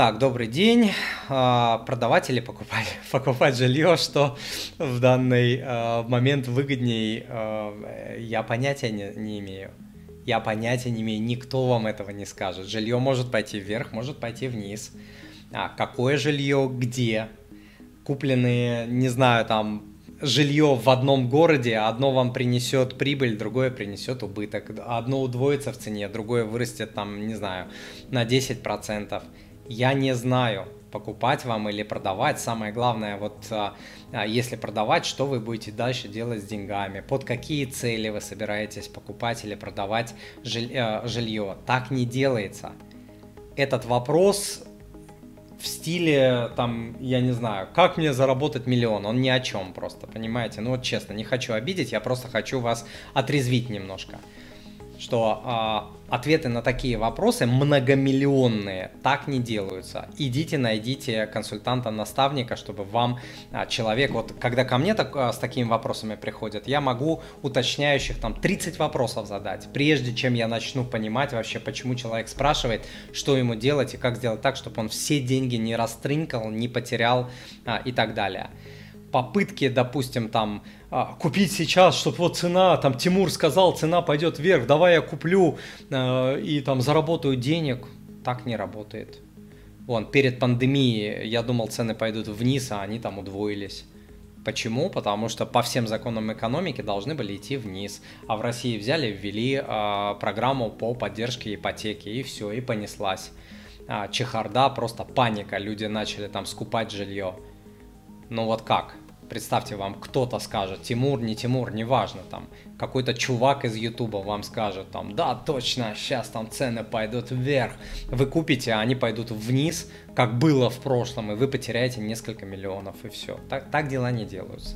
Так, добрый день. А, продавать или покупать? Покупать жилье, что в данный а, момент выгодней, а, я понятия не, не имею. Я понятия не имею, никто вам этого не скажет. Жилье может пойти вверх, может пойти вниз. А какое жилье, где? Купленные, не знаю, там жилье в одном городе, одно вам принесет прибыль, другое принесет убыток. Одно удвоится в цене, другое вырастет там, не знаю, на 10% я не знаю, покупать вам или продавать. Самое главное, вот а, а, если продавать, что вы будете дальше делать с деньгами, под какие цели вы собираетесь покупать или продавать жилье. жилье. Так не делается. Этот вопрос в стиле, там, я не знаю, как мне заработать миллион, он ни о чем просто, понимаете? Ну вот честно, не хочу обидеть, я просто хочу вас отрезвить немножко что э, ответы на такие вопросы многомиллионные так не делаются. Идите, найдите консультанта-наставника, чтобы вам э, человек, вот когда ко мне так, э, с такими вопросами приходят, я могу уточняющих там 30 вопросов задать, прежде чем я начну понимать вообще, почему человек спрашивает, что ему делать и как сделать так, чтобы он все деньги не растрынкал, не потерял э, и так далее попытки, допустим, там а, купить сейчас, чтобы вот цена, там Тимур сказал, цена пойдет вверх, давай я куплю э, и там заработаю денег, так не работает. Вон, перед пандемией я думал, цены пойдут вниз, а они там удвоились. Почему? Потому что по всем законам экономики должны были идти вниз. А в России взяли, ввели э, программу по поддержке ипотеки, и все, и понеслась. А, чехарда, просто паника. Люди начали там скупать жилье. Ну вот как? представьте, вам кто-то скажет, Тимур, не Тимур, неважно, там, какой-то чувак из Ютуба вам скажет, там, да, точно, сейчас там цены пойдут вверх, вы купите, а они пойдут вниз, как было в прошлом, и вы потеряете несколько миллионов, и все. Так, так дела не делаются.